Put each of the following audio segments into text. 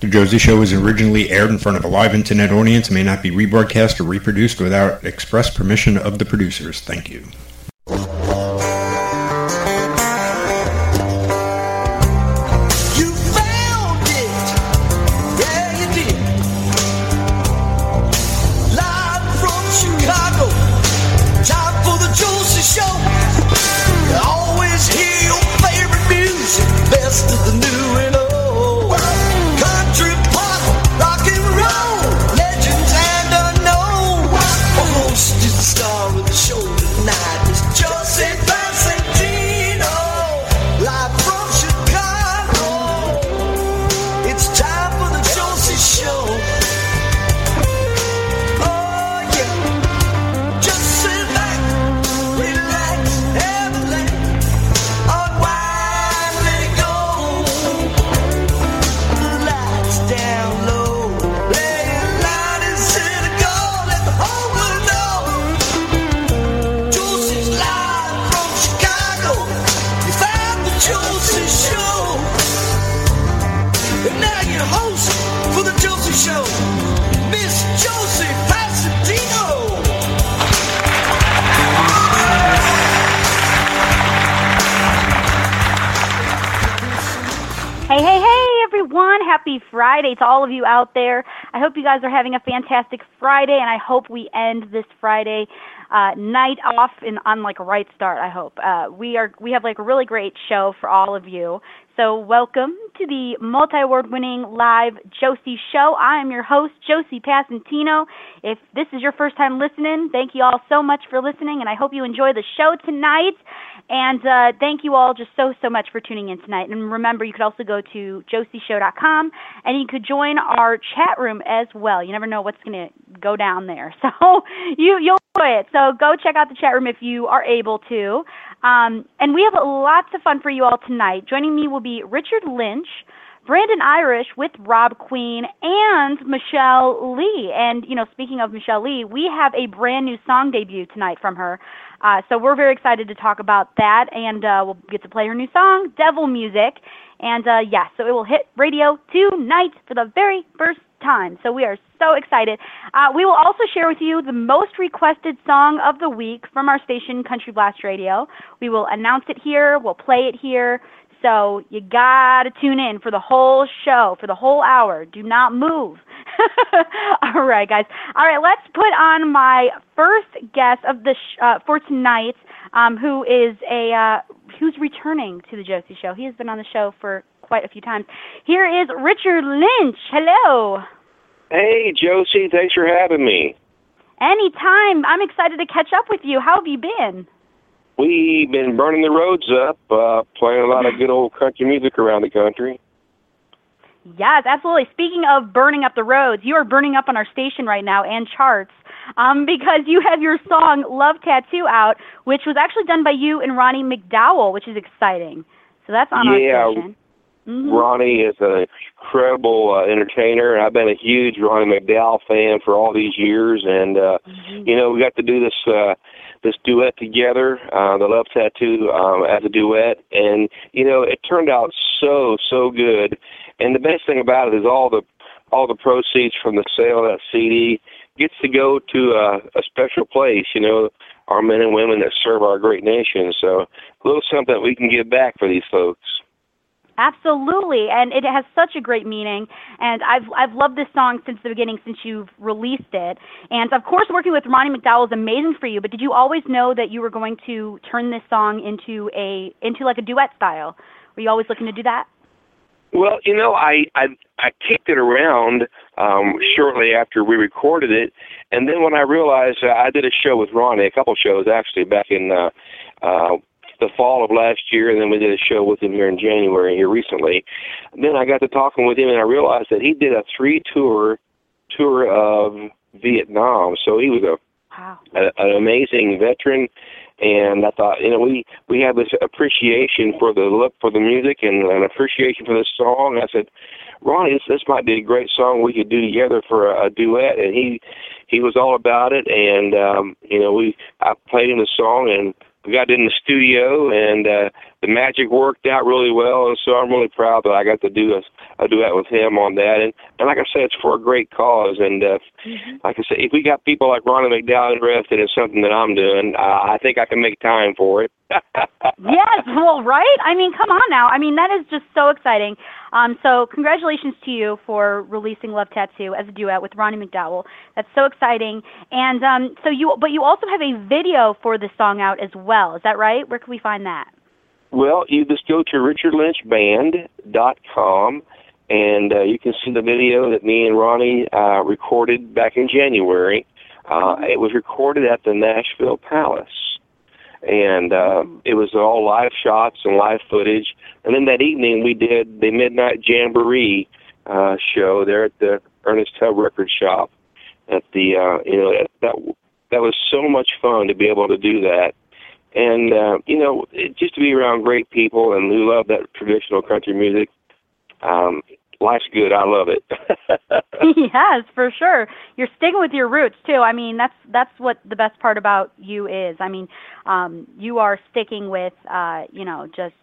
The Josie Show was originally aired in front of a live internet audience and may not be rebroadcast or reproduced without express permission of the producers. Thank you. You you out there. I hope you guys are having a fantastic Friday, and I hope we end this Friday uh, night off in on like a right start. I hope uh, we are we have like a really great show for all of you. So welcome to the multi-award-winning live Josie Show. I am your host Josie Passantino. If this is your first time listening, thank you all so much for listening, and I hope you enjoy the show tonight. And uh, thank you all just so, so much for tuning in tonight. And remember, you could also go to josieshow.com and you could join our chat room as well. You never know what's going to go down there. So you, you'll enjoy it. So go check out the chat room if you are able to. Um, and we have lots of fun for you all tonight. Joining me will be Richard Lynch. Brandon Irish with Rob Queen and Michelle Leigh. And, you know, speaking of Michelle Leigh, we have a brand new song debut tonight from her. Uh, so we're very excited to talk about that, and uh, we'll get to play her new song, Devil Music. And uh, yes, so it will hit radio tonight for the very first time. So we are so excited. Uh, we will also share with you the most requested song of the week from our station, Country Blast Radio. We will announce it here, we'll play it here. So you gotta tune in for the whole show, for the whole hour. Do not move. All right, guys. All right, let's put on my first guest of the sh- uh, for tonight, um, who is a uh, who's returning to the Josie Show. He has been on the show for quite a few times. Here is Richard Lynch. Hello. Hey, Josie, thanks for having me. Anytime. I'm excited to catch up with you. How have you been? We've been burning the roads up, uh, playing a lot of good old country music around the country. Yes, absolutely. Speaking of burning up the roads, you are burning up on our station right now and charts um, because you have your song Love Tattoo out, which was actually done by you and Ronnie McDowell, which is exciting. So that's on Yeah, our station. Mhm. Ronnie is an incredible uh, entertainer, and I've been a huge Ronnie McDowell fan for all these years. And uh, you know, we got to do this uh, this duet together, uh, the Love Tattoo, um, as a duet, and you know, it turned out so so good. And the best thing about it is all the all the proceeds from the sale of that CD gets to go to a, a special place. You know, our men and women that serve our great nation. So a little something we can give back for these folks. Absolutely, and it has such a great meaning. And I've I've loved this song since the beginning, since you've released it. And of course, working with Ronnie McDowell is amazing for you. But did you always know that you were going to turn this song into a into like a duet style? Were you always looking to do that? Well, you know, I I I kicked it around um shortly after we recorded it, and then when I realized uh, I did a show with Ronnie, a couple shows actually back in uh uh the fall of last year, and then we did a show with him here in January here recently. And then I got to talking with him, and I realized that he did a three tour tour of Vietnam. So he was a Wow. a, an amazing veteran, and I thought, you know, we we have this appreciation for the look for the music and an appreciation for the song. I said, Ronnie, this this might be a great song we could do together for a, a duet, and he he was all about it. And um, you know, we I played him the song, and we got in the studio, and uh, the magic worked out really well, and so I'm really proud that I got to do a, a duet with him on that. And and like I said, it's for a great cause. And uh, mm-hmm. like I said, if we got people like Ronnie McDowell interested in something that I'm doing, uh, I think I can make time for it. yes, well, right? I mean, come on now. I mean, that is just so exciting. Um, so, congratulations to you for releasing Love Tattoo as a duet with Ronnie McDowell. That's so exciting. And um, so you, but you also have a video for the song out as well. Is that right? Where can we find that? Well, you just go to richardlynchband.com and uh, you can see the video that me and Ronnie uh, recorded back in January. Uh, it was recorded at the Nashville Palace, and uh, it was all live shots and live footage. And then that evening, we did the Midnight Jamboree uh, show there at the Ernest Tubb Record Shop. At the uh, you know that that was so much fun to be able to do that and uh, you know, it, just to be around great people and who love that traditional country music. Um, life's good. I love it. yes, for sure. You're sticking with your roots too. I mean, that's that's what the best part about you is. I mean, um, you are sticking with, uh, you know, just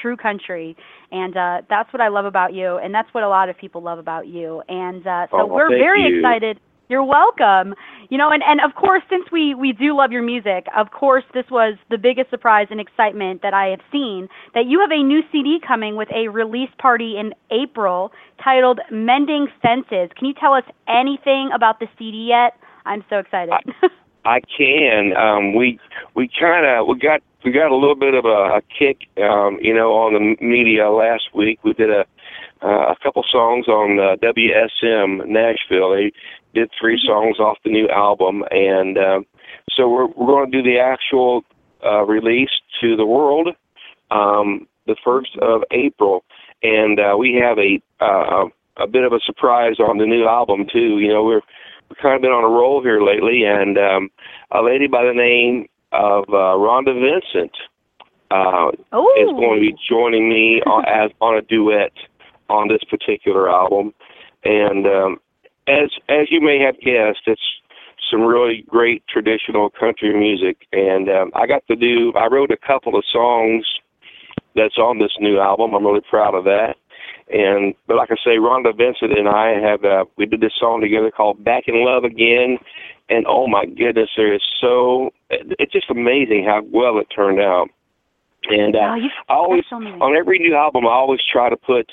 true country and uh that's what I love about you and that's what a lot of people love about you and uh so oh, we're very you. excited you're welcome. You know, and, and of course, since we, we do love your music, of course, this was the biggest surprise and excitement that I have seen that you have a new CD coming with a release party in April titled Mending Fences. Can you tell us anything about the CD yet? I'm so excited. I, I can. Um, we we kind of we got we got a little bit of a, a kick, um, you know, on the media last week. We did a uh, a couple songs on uh, WSM Nashville. They did three songs off the new album, and uh, so we're we're going to do the actual uh, release to the world um, the first of April, and uh, we have a uh, a bit of a surprise on the new album too. You know, we're we've kind of been on a roll here lately, and um, a lady by the name of uh, Rhonda Vincent uh, is going to be joining me on, as on a duet on this particular album, and um, as as you may have guessed, it's some really great traditional country music, and um, I got to do. I wrote a couple of songs that's on this new album. I'm really proud of that. And but like I say, Rhonda Vincent and I have uh, we did this song together called "Back in Love Again," and oh my goodness, there is so it's just amazing how well it turned out. And uh, oh, I always on every new album, I always try to put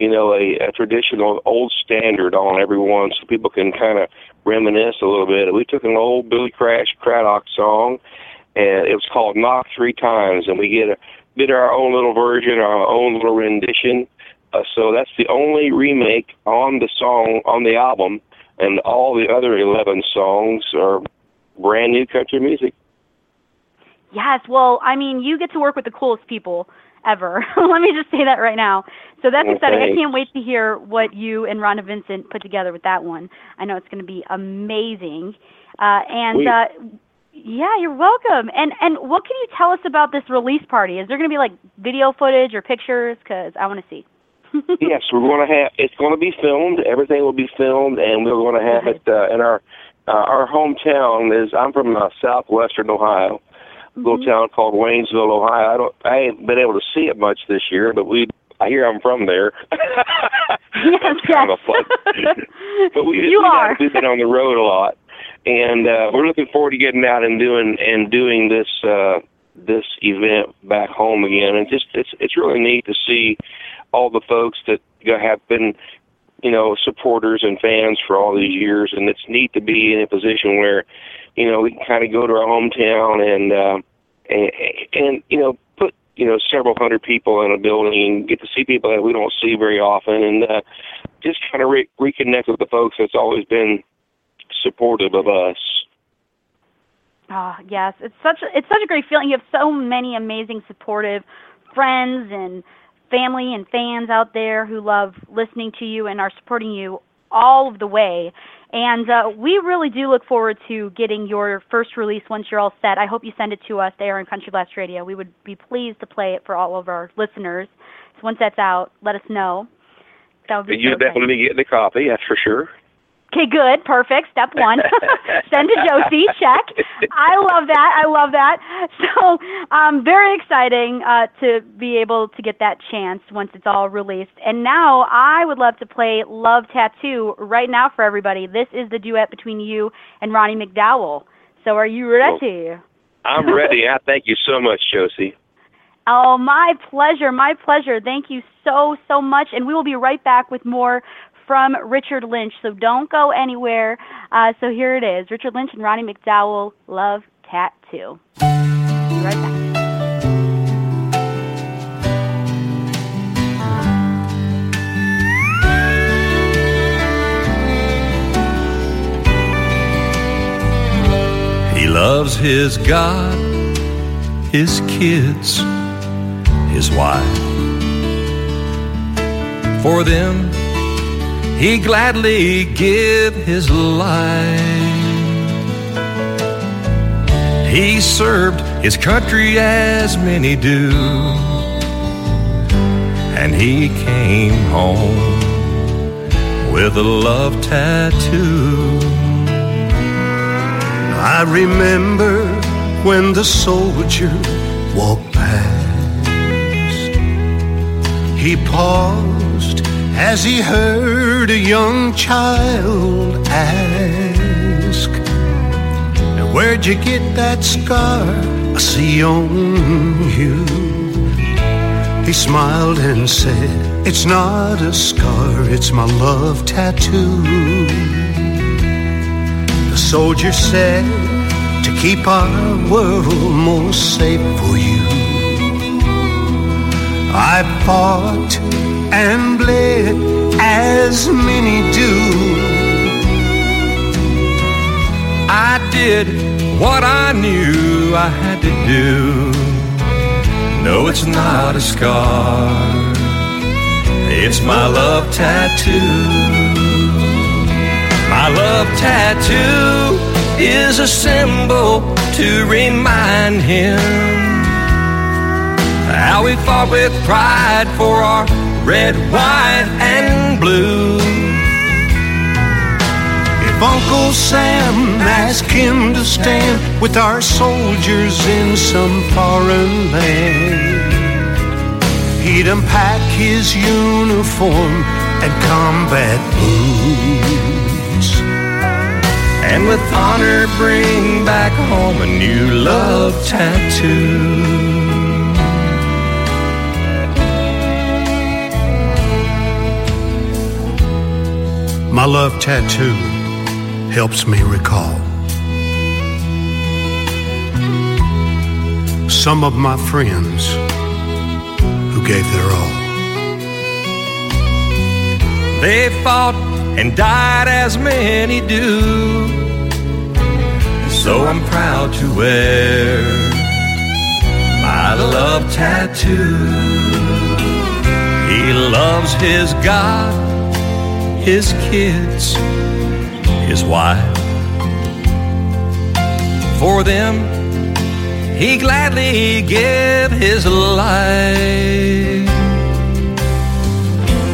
you know, a, a traditional old standard on everyone so people can kind of reminisce a little bit. We took an old Billy Crash Craddock song, and it was called Knock Three Times, and we get a, did our own little version, our own little rendition. Uh, so that's the only remake on the song on the album, and all the other 11 songs are brand new country music. Yes, well, I mean, you get to work with the coolest people ever. Let me just say that right now. So that's well, exciting. I can't wait to hear what you and Rhonda Vincent put together with that one. I know it's going to be amazing. Uh, and we, uh, yeah, you're welcome. And and what can you tell us about this release party? Is there going to be like video footage or pictures? Because I want to see. yes, we're going to have. It's going to be filmed. Everything will be filmed, and we're going to have it uh, in our uh, our hometown. Is I'm from uh, southwestern Ohio, mm-hmm. little town called Waynesville, Ohio. I don't. I ain't been able to see it much this year, but we. I hear I'm from there. yes, kind of fun. but we, you we are. We've been on the road a lot, and uh, we're looking forward to getting out and doing and doing this uh, this event back home again. And just it's it's really neat to see all the folks that have been you know, supporters and fans for all these years, and it's neat to be in a position where, you know, we can kind of go to our hometown and, uh, and, and you know, put you know several hundred people in a building and get to see people that we don't see very often, and uh, just kind of re- reconnect with the folks that's always been supportive of us. Oh, yes, it's such a, it's such a great feeling. You have so many amazing supportive friends and family and fans out there who love listening to you and are supporting you all of the way. And uh, we really do look forward to getting your first release once you're all set. I hope you send it to us there on Country Blast Radio. We would be pleased to play it for all of our listeners. So once that's out, let us know. That would be you so definitely get the copy, that's for sure. Okay, good, perfect. Step one, send to Josie. Check. I love that. I love that. So, um, very exciting uh, to be able to get that chance once it's all released. And now I would love to play "Love Tattoo" right now for everybody. This is the duet between you and Ronnie McDowell. So, are you ready? I'm ready. I thank you so much, Josie. Oh, my pleasure, my pleasure. Thank you so, so much. And we will be right back with more from Richard Lynch. So don't go anywhere. Uh, so here it is Richard Lynch and Ronnie McDowell, Love Tattoo. Be right back. He loves his God, his kids, his wife. For them, he gladly give his life. He served his country as many do, and he came home with a love tattoo. I remember when the soldier walked past. He paused as he heard a young child ask, Where'd you get that scar I see on you? He smiled and said, It's not a scar, it's my love tattoo. The soldier said, To keep our world more safe for you. I fought and bled as many do. I did what I knew I had to do. No, it's not a scar, it's my love tattoo. My love tattoo is a symbol to remind him how we fought with pride for our red, white, and blue. If Uncle Sam asked him to stand with our soldiers in some foreign land, he'd unpack his uniform and combat boots. And with honor, bring back home a new love tattoo. My love tattoo helps me recall some of my friends who gave their all. They fought and died as many do. So I'm proud to wear my love tattoo. He loves his God, his kids, his wife. For them, he gladly gave his life.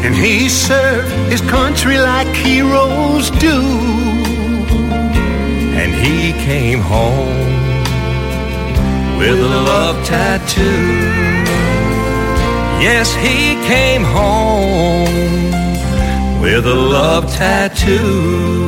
And he served his country like heroes do. and he came home with a love tattoo. Yes, he came home with a love tattoo.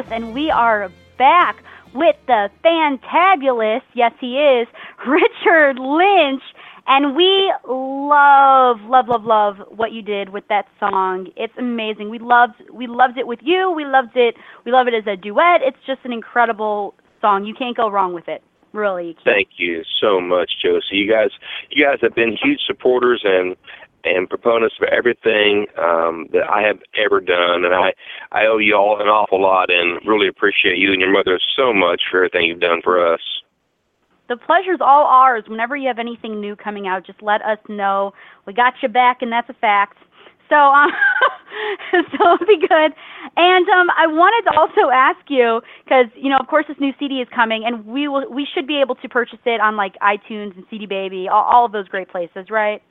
Yes, and we are back with the fantabulous, yes he is, Richard Lynch. And we love, love, love, love what you did with that song. It's amazing. We loved we loved it with you. We loved it we love it as a duet. It's just an incredible song. You can't go wrong with it. Really. You. Thank you so much, Josie. You guys, you guys have been huge supporters, and and proponents for everything um, that I have ever done, and I I owe you all an awful lot, and really appreciate you and your mother so much for everything you've done for us. The pleasure's all ours. Whenever you have anything new coming out, just let us know. We got you back, and that's a fact. So, um, so it'll be good. And um, I wanted to also ask you because you know, of course, this new CD is coming, and we will we should be able to purchase it on like iTunes and CD Baby, all, all of those great places, right?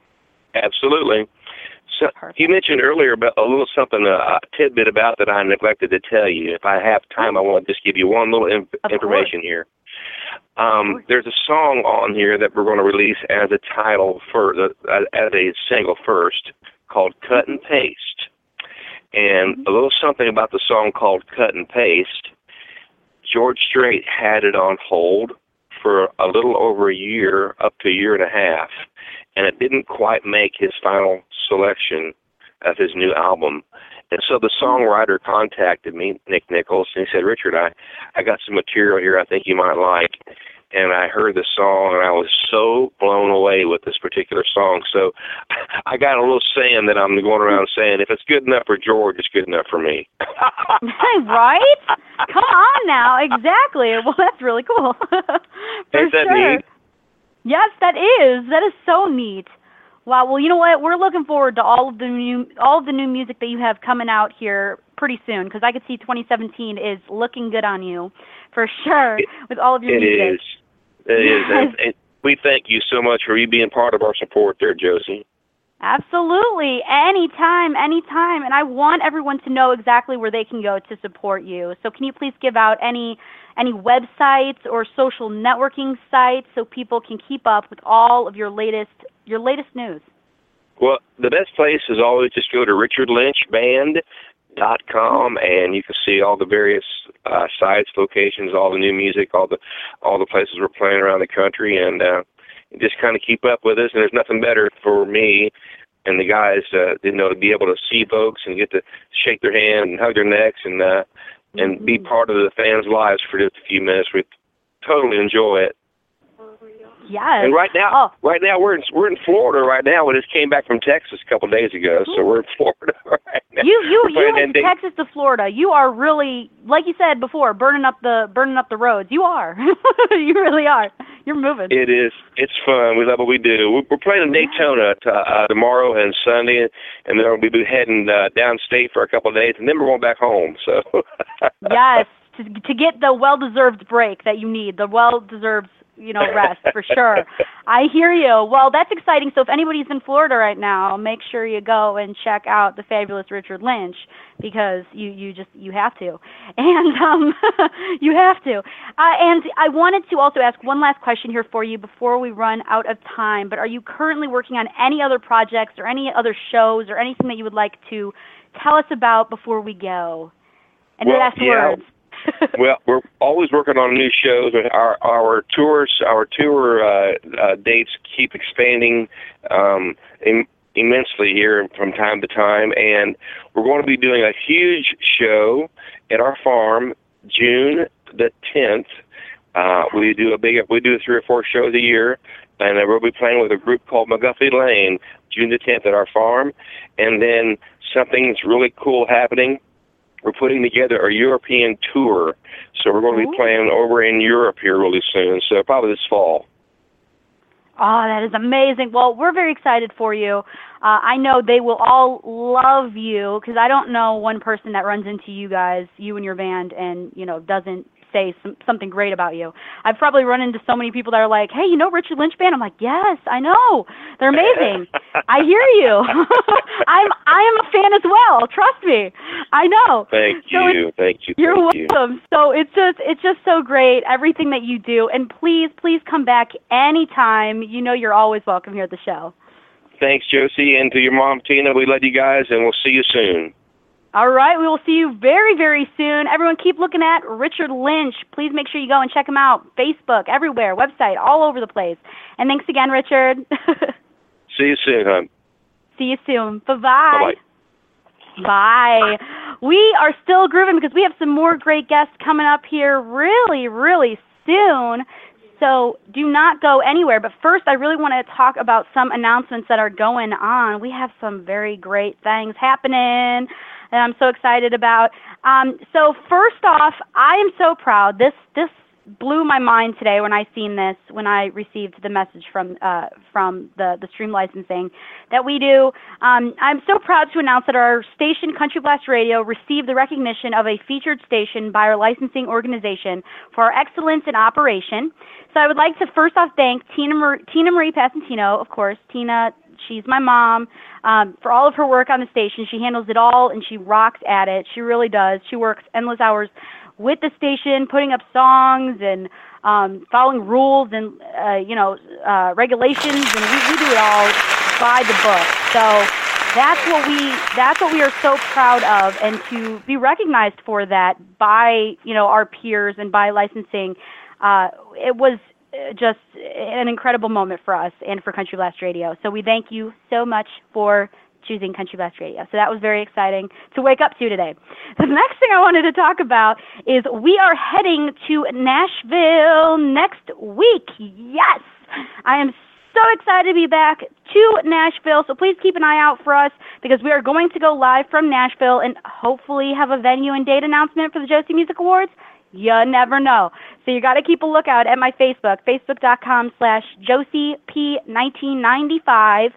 Absolutely. So Perfect. you mentioned earlier about a little something, uh, a tidbit about that I neglected to tell you. If I have time, I want to just give you one little in- Of information here. Um, course. there's a song on here that we're going to release as a title for the uh, as a single first called "Cut and Paste." And a little something about the song called "Cut and Paste." George Strait had it on hold for a little over a year, up to a year and a half, and it didn't quite make his final selection of his new album. And so the songwriter contacted me, Nick Nichols, and he said, Richard, I, I got some material here I think you might like. And I heard the song, and I was so blown away with this particular song. So I got a little saying that I'm going around saying, if it's good enough for George, it's good enough for me. right? Come on now, exactly. Well, that's really cool. For Ain't that sure. neat? Yes, that is. That is so neat. Wow. Well, you know what? We're looking forward to all of the new all of the new music that you have coming out here pretty soon because I could see 2017 is looking good on you for sure with all of your It music. is. It is. And, and we thank you so much for you being part of our support there, Josie. Absolutely. Anytime, anytime. And I want everyone to know exactly where they can go to support you. So can you please give out any any websites or social networking sites so people can keep up with all of your latest your latest news? Well, the best place is always just go to richardlynchband.com and you can see all the various uh, sites, locations, all the new music, all the all the places we're playing around the country, and uh, just kind of keep up with us. And there's nothing better for me and the guys, uh, you know, to be able to see folks and get to shake their hand and hug their necks and uh, and be part of the fans' lives for just a few minutes. We totally enjoy it. Yes. And right now, Oh. right now we're in we're in Florida right now. We just came back from Texas a couple of days ago, so we're in Florida right now. You you you playing went that from date- Texas to Florida. You are really like you said before, burning up the burning up the roads. You are. you really are. You're moving. It is. It's fun. We love what we do. We're, we're playing in Daytona t- uh, tomorrow and Sunday, and then we'll be heading uh, downstate for a couple of days, and then we're going back home. So. yes, to to get the well-deserved break that you need, the well-deserved you know rest for sure. I hear you. Well, that's exciting. So if anybody's in Florida right now, make sure you go and check out the fabulous Richard Lynch because you you just you have to, and um you have to. Uh, and I wanted to also ask one last question here for you before we run out of time. But are you currently working on any other projects or any other shows or anything that you would like to tell us about before we go? Any Well, last yeah. words? well, we're always working on new shows. Our our tours, our tour uh, uh, dates keep expanding um, im- immensely here from time to time, and we're going to be doing a huge show at our farm June the tenth. Uh, we do a big, we do three or four shows a year, and we'll be playing with a group called McGuffey Lane June the tenth at our farm, and then something that's really cool happening we're putting together a European tour. So we're going to be playing over in Europe here really soon. So probably this fall. Oh, that is amazing. Well, we're very excited for you. Uh, I know they will all love you because I don't know one person that runs into you guys, you and your band, and you know doesn't say some, something great about you. I've probably run into so many people that are like, "Hey, you know Richard Lynch band?" I'm like, "Yes, I know. They're amazing. I hear you. I'm I am a fan as well. Trust me. I know." Thank So you. Thank you. You're Thank you. welcome. So it's just it's just so great everything that you do, and please please come back anytime. You know you're always welcome here at the show. Thanks, Josie, and to your mom, Tina. We love you guys, and we'll see you soon. All right, we will see you very very soon. Everyone, keep looking at Richard Lynch. Please make sure you go and check him out. Facebook, everywhere, website, all over the place. And thanks again, Richard. See you soon, hon. see you soon. Bye bye. Bye. We are still grooving because we have some more great guests coming up here really, really soon. So do not go anywhere. But first, I really want to talk about some announcements that are going on. We have some very great things happening that I'm so excited about. Um, so first off, I am so proud. This this blew my mind today when I seen this when I received the message from uh, from the the stream licensing that we do. Um, I'm so proud to announce that our station Country Blast Radio received the recognition of a featured station by our licensing organization for our excellence in operation. So I would like to first off thank Tina Marie, Tina Marie Passantino, of course. Tina, she's my mom. Um, for all of her work on the station, she handles it all and she rocks at it. She really does. She works endless hours with the station, putting up songs and um, following rules and uh, you know uh, regulations, and we, we do it all by the book. So that's what we that's what we are so proud of, and to be recognized for that by you know our peers and by licensing, uh, it was just an incredible moment for us and for Country Blast Radio. So we thank you so much for choosing Country Blast Radio. So that was very exciting to wake up to today. The next thing I wanted to talk about is we are heading to Nashville next week. Yes! I am so excited to be back to Nashville. So please keep an eye out for us because we are going to go live from Nashville and hopefully have a venue and date announcement for the Josie Music Awards. You never know. So you got to keep a lookout at my Facebook, facebook.com slash JosieP1995.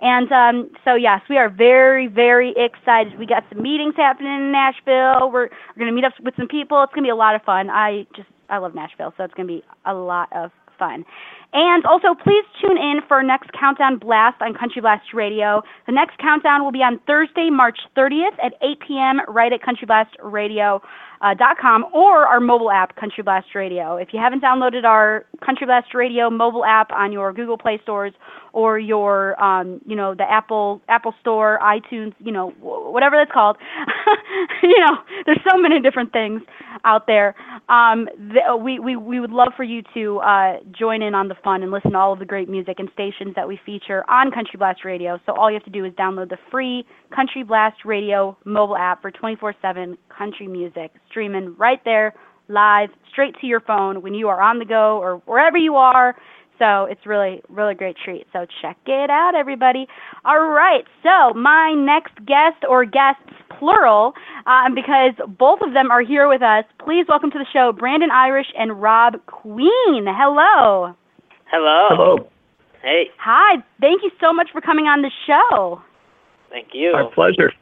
And um, so, yes, we are very, very excited. We got some meetings happening in Nashville. We're, we're going to meet up with some people. It's going to be a lot of fun. I just, I love Nashville, so it's going to be a lot of fun. And also, please tune in for our next Countdown Blast on Country Blast Radio. The next countdown will be on Thursday, March 30th at 8 p.m. right at Country Blast Radio uh, or our mobile app, Country Blast Radio. If you haven't downloaded our Country Blast Radio mobile app on your Google Play stores or your, um, you know, the Apple Apple Store, iTunes, you know, whatever that's called, you know, there's so many different things out there. Um, we, we we would love for you to uh, join in on the fun and listen to all of the great music and stations that we feature on Country Blast Radio. So all you have to do is download the free Country Blast Radio mobile app for 24/7 country music streaming right there live straight to your phone when you are on the go or wherever you are. So it's really, really great treat. So check it out, everybody. All right. So my next guest or guests, plural, um, because both of them are here with us. Please welcome to the show Brandon Irish and Rob Queen. Hello. Hello. Hello. Hey, Hi. Thank you so much for coming on the show. thank you. Our pleasure.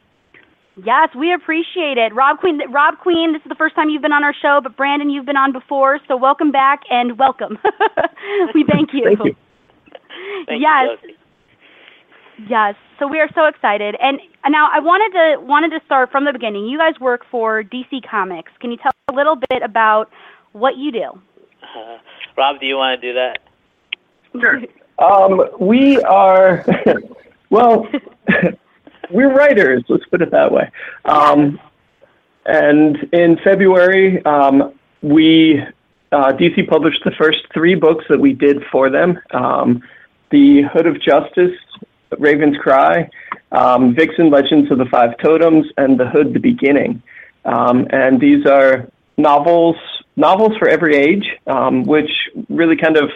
Yes, we appreciate it. Rob Queen, Rob Queen, this is the first time you've been on our show, but Brandon, you've been on before, so welcome back and welcome. we thank you. Thank you. Thank yes. you, Yes. So we are so excited. And now I wanted to wanted to start from the beginning. You guys work for DC Comics. Can you tell us a little bit about what you do? Uh, Rob, do you want to do that? Sure. Um, we are, well, we're writers. Let's put it that way. Um, and in February, um, we uh, DC published the first three books that we did for them: um, The Hood of Justice, Raven's Cry, um, Vixen: Legends of the Five Totems, and The Hood: The Beginning. Um, and these are novels, novels for every age, which really kind of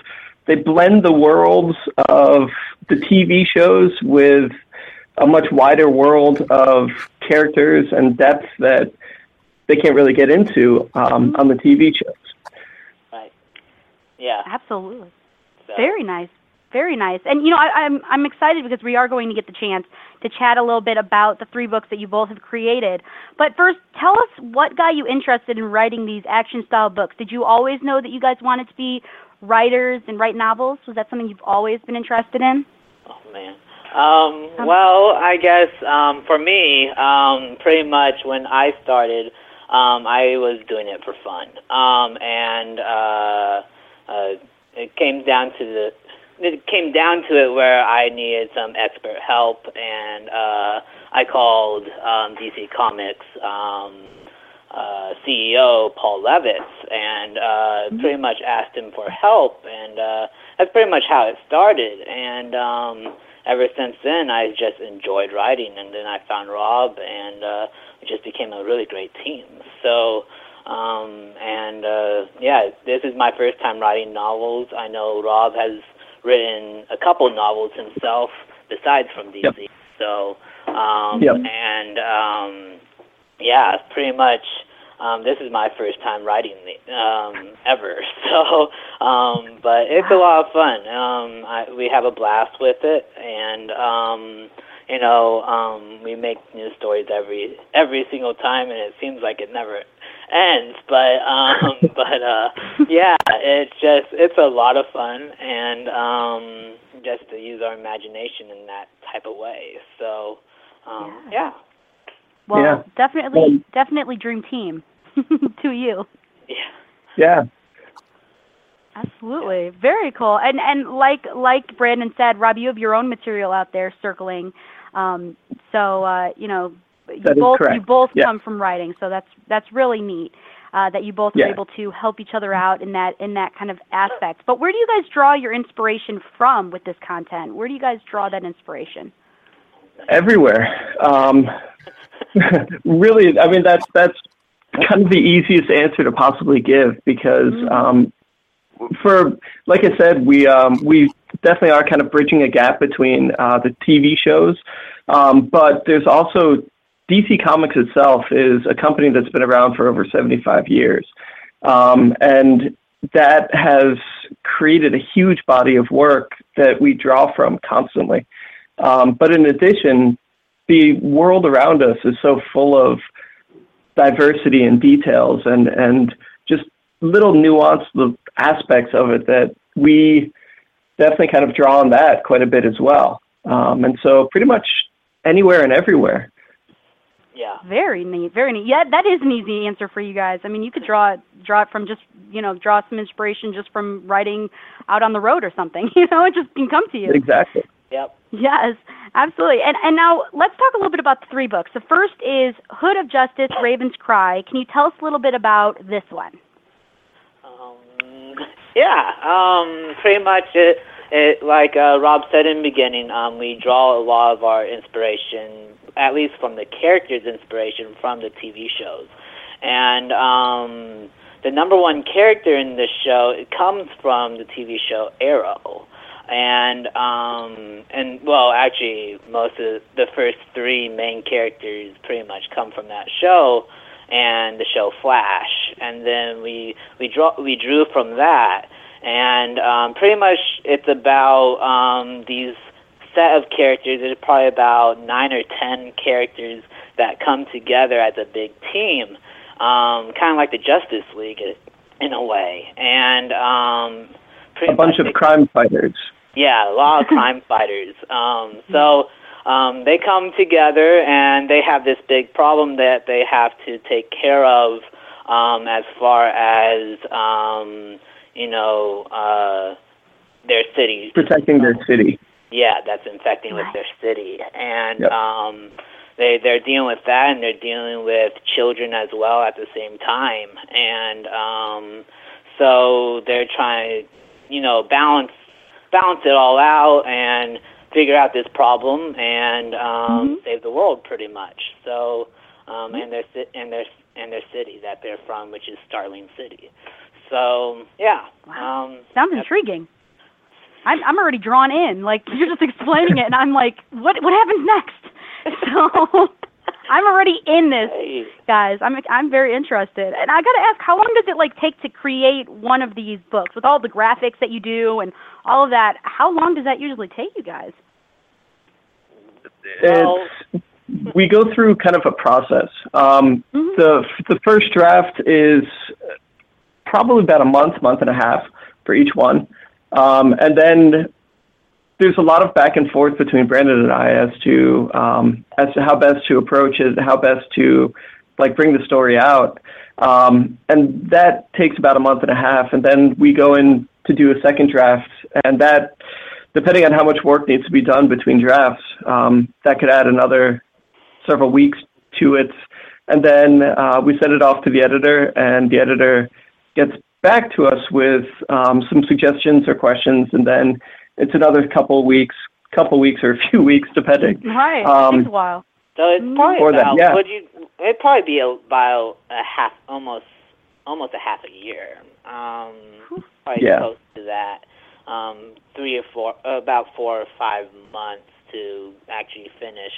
they blend the worlds of the TV shows with a much wider world of characters and depth that they can't really get into um, on the TV shows. Right. Yeah. Absolutely. So, Very nice. Very nice. And you know, I, I'm I'm excited because we are going to get the chance to chat a little bit about the three books that you both have created. But first, tell us what got you interested in writing these action style books. Did you always know that you guys wanted to be writers and write novels? Was that something you've always been interested in? Oh man. Um, well, I guess um, for me, um, pretty much when I started, um, I was doing it for fun, um, and uh, uh, it came down to the it came down to it where I needed some expert help, and uh, I called um, DC Comics um, uh, CEO Paul Levitz, and uh, pretty much asked him for help, and uh, that's pretty much how it started. And um, ever since then, I just enjoyed writing, and then I found Rob, and uh, it just became a really great team. So Um, and uh, yeah, this is my first time writing novels. I know Rob has written a couple novels himself besides from DC. Yep. So um, Yep. and um, yeah, pretty much. Um, this is my first time writing the, um, ever, so um, but it's a lot of fun. Um, I, we have a blast with it, and um, you know, um, we make new stories every every single time, and it seems like it never ends. But um, but uh, yeah, it's just it's a lot of fun, and um, just to use our imagination in that type of way. So um, yeah. Well, Yeah. definitely, definitely dream team to you. yeah. Yeah. Absolutely, very cool. And and like like Brandon said, Rob, you have your own material out there circling. Um, so uh, you know, you That both you both Yeah. come from writing, so that's that's really neat. Uh, that you both Yeah. are able to help each other out in that in that kind of aspect. But where do you guys draw your inspiration from with this content? Where do you guys draw that inspiration? everywhere. Um, really, I mean that's that's kind of the easiest answer to possibly give because um, for like I said, we um, we definitely are kind of bridging a gap between uh, the TV shows, um, but there's also DC Comics itself is a company that's been around for over 75 years, um, and that has created a huge body of work that we draw from constantly. Um, but in addition, the world around us is so full of diversity and details and, and just little nuanced aspects of it that we definitely kind of draw on that quite a bit as well. Um, and so pretty much anywhere and everywhere. Yeah. Very neat, very neat. Yeah, that is an easy answer for you guys. I mean, you could draw it, draw it from just you know, draw some inspiration just from writing out on the road or something. You know, it just can come to you. Exactly. Yep. Yes, absolutely. And and now let's talk a little bit about the three books. The first is Hood of Justice, Raven's Cry. Can you tell us a little bit about this one? Um, yeah, um, pretty much it, it like uh, Rob said in the beginning, um, we draw a lot of our inspiration, at least from the characters' inspiration from the TV shows. And um, the number one character in this show it comes from the TV show Arrow. And um and well actually most of the first three main characters pretty much come from that show and the show Flash, and then we we draw we drew from that, and um, pretty much it's about um, these set of characters. There's probably about nine or ten characters that come together as a big team, um, kind of like the Justice League in a way, and um, pretty much A bunch of crime fighters. yeah, a lot of crime fighters. Um, so um, they come together and they have this big problem that they have to take care of um, as far as um, you know uh, their city. Protecting their city. Yeah, that's infecting with their city, and Yep. um, they they're dealing with that, and they're dealing with children as well at the same time, and um, so they're trying, to, you know, balance balance it all out and figure out this problem and um, save the world, pretty much. So, um, and their ci- and their and their city that they're from, which is Starling City. So, yeah. Um, Sounds intriguing. I'm I'm already drawn in. Like you're just explaining it, and I'm like, what what happens next? So I'm already in this, hey, guys. I'm I'm very interested, and I gotta ask, how long does it like take to create one of these books with all the graphics that you do and all of that? How long does that usually take you guys? Well- It's, we go through kind of a process. Um, Mhm. The the first draft is probably about a month, month and a half for each one, um, and then there's a lot of back and forth between Brandon and I as to um, as to how best to approach it, how best to like bring the story out, um, and that takes about a month and a half, and then we go in to do a second draft, and that depending on how much work needs to be done between drafts, um, that could add another several weeks to it. And then uh, we send it off to the editor, and the editor gets back to us with um, some suggestions or questions, and then it's another couple weeks, couple weeks or a few weeks, depending. Right, Um, it takes a while. So it's probably Or that, about yeah. would you it'd probably be about a half almost almost a half a year. Um, probably Yeah. close to that. Um, three or four, about four or five months to actually finish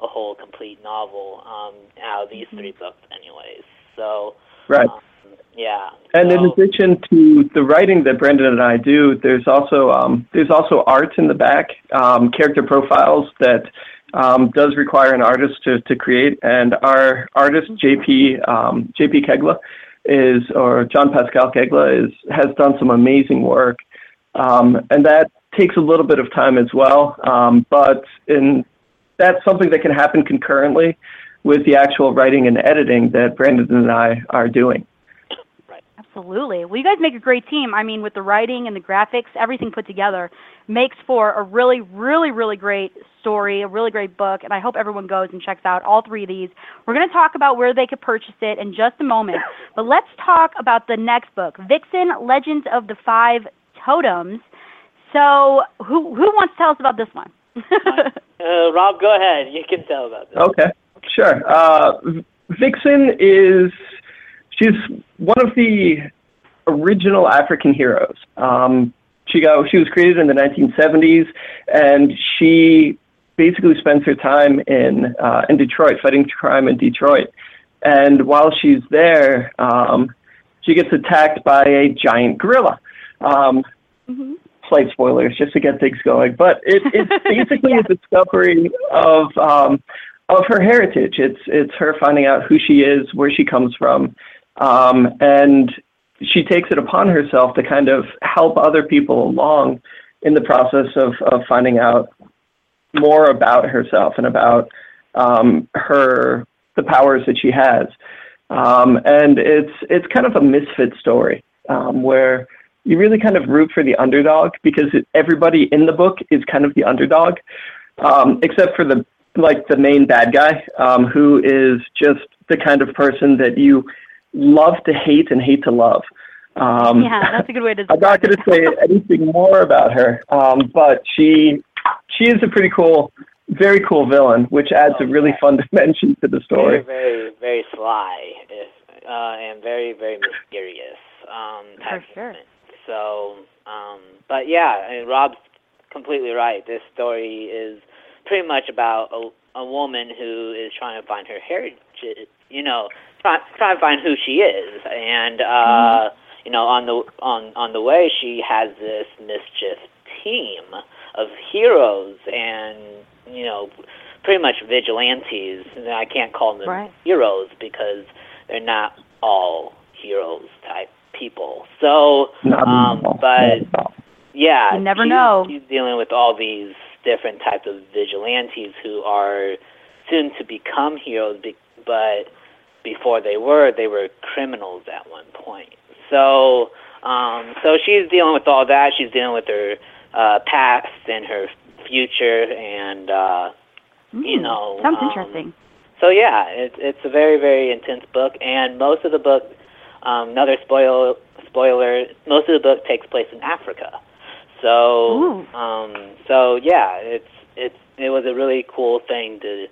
a whole complete novel um, out of these three books, anyways. So Right. um, yeah. And in addition to the writing that Brandon and I do, there's also um, there's also art in the back, um, character profiles that um, does require an artist to, to create. And our artist JP um, JP Kegla is or John Pascal Kegla is has done some amazing work, um, and that takes a little bit of time as well. Um, but in that's something that can happen concurrently with the actual writing and editing that Brandon and I are doing. Absolutely. Well, you guys make a great team. I mean, with the writing and the graphics, everything put together makes for a really, really, really great story, a really great book, and I hope everyone goes and checks out all three of these. We're going to talk about where they could purchase it in just a moment, but let's talk about the next book, Vixen: Legends of the Five Totems. So, who who wants to tell us about this one? uh, Rob, go ahead. You can tell about this. Okay, sure. Uh, Vixen is she's one of the original African heroes. Um, she got she was created in the 1970s, and she basically spends her time in uh, in Detroit fighting crime in Detroit. And while she's there, um, she gets attacked by a giant gorilla. Um, Slight spoilers, just to get things going. But it, it's basically a discovery of um, of her heritage. It's it's her finding out who she is, where she comes from, um, and she takes it upon herself to kind of help other people along in the process of, of finding out more about herself and about um, her the powers that she has. Um, and it's it's kind of a misfit story um, where you really kind of root for the underdog because it, everybody in the book is kind of the underdog, um, except for the like the main bad guy um, who is just the kind of person that you love to hate and hate to love. Um, yeah, that's a good way to. I'm not going to say anything more about her, um, but she she is a pretty cool, very cool villain, which adds a really fun dimension to the story. very, very very sly, if, uh, and very, very mysterious. Um, For sure. So, um, but yeah, I mean, Rob's completely right. This story is pretty much about a, a woman who is trying to find her heritage. You know, trying trying to find who she is, and uh, you know, on the on on the way, she has this mischief team of heroes and you know, pretty much vigilantes. And I can't call them Right. heroes because they're not all heroes type people. So, um, but Not at all. yeah, You never she's, know. She's dealing with all these different types of vigilantes who are soon to become heroes, be- but before they were, they were criminals at one point. So, um, so she's dealing with all that. She's dealing with her uh, past and her future, and uh, you Mm, know, sounds um, interesting. so yeah, it, it's a very very intense book, and most of the book, um, another spoil spoiler, most of the book takes place in Africa. So Ooh. um, so yeah, it's it's it was a really cool thing to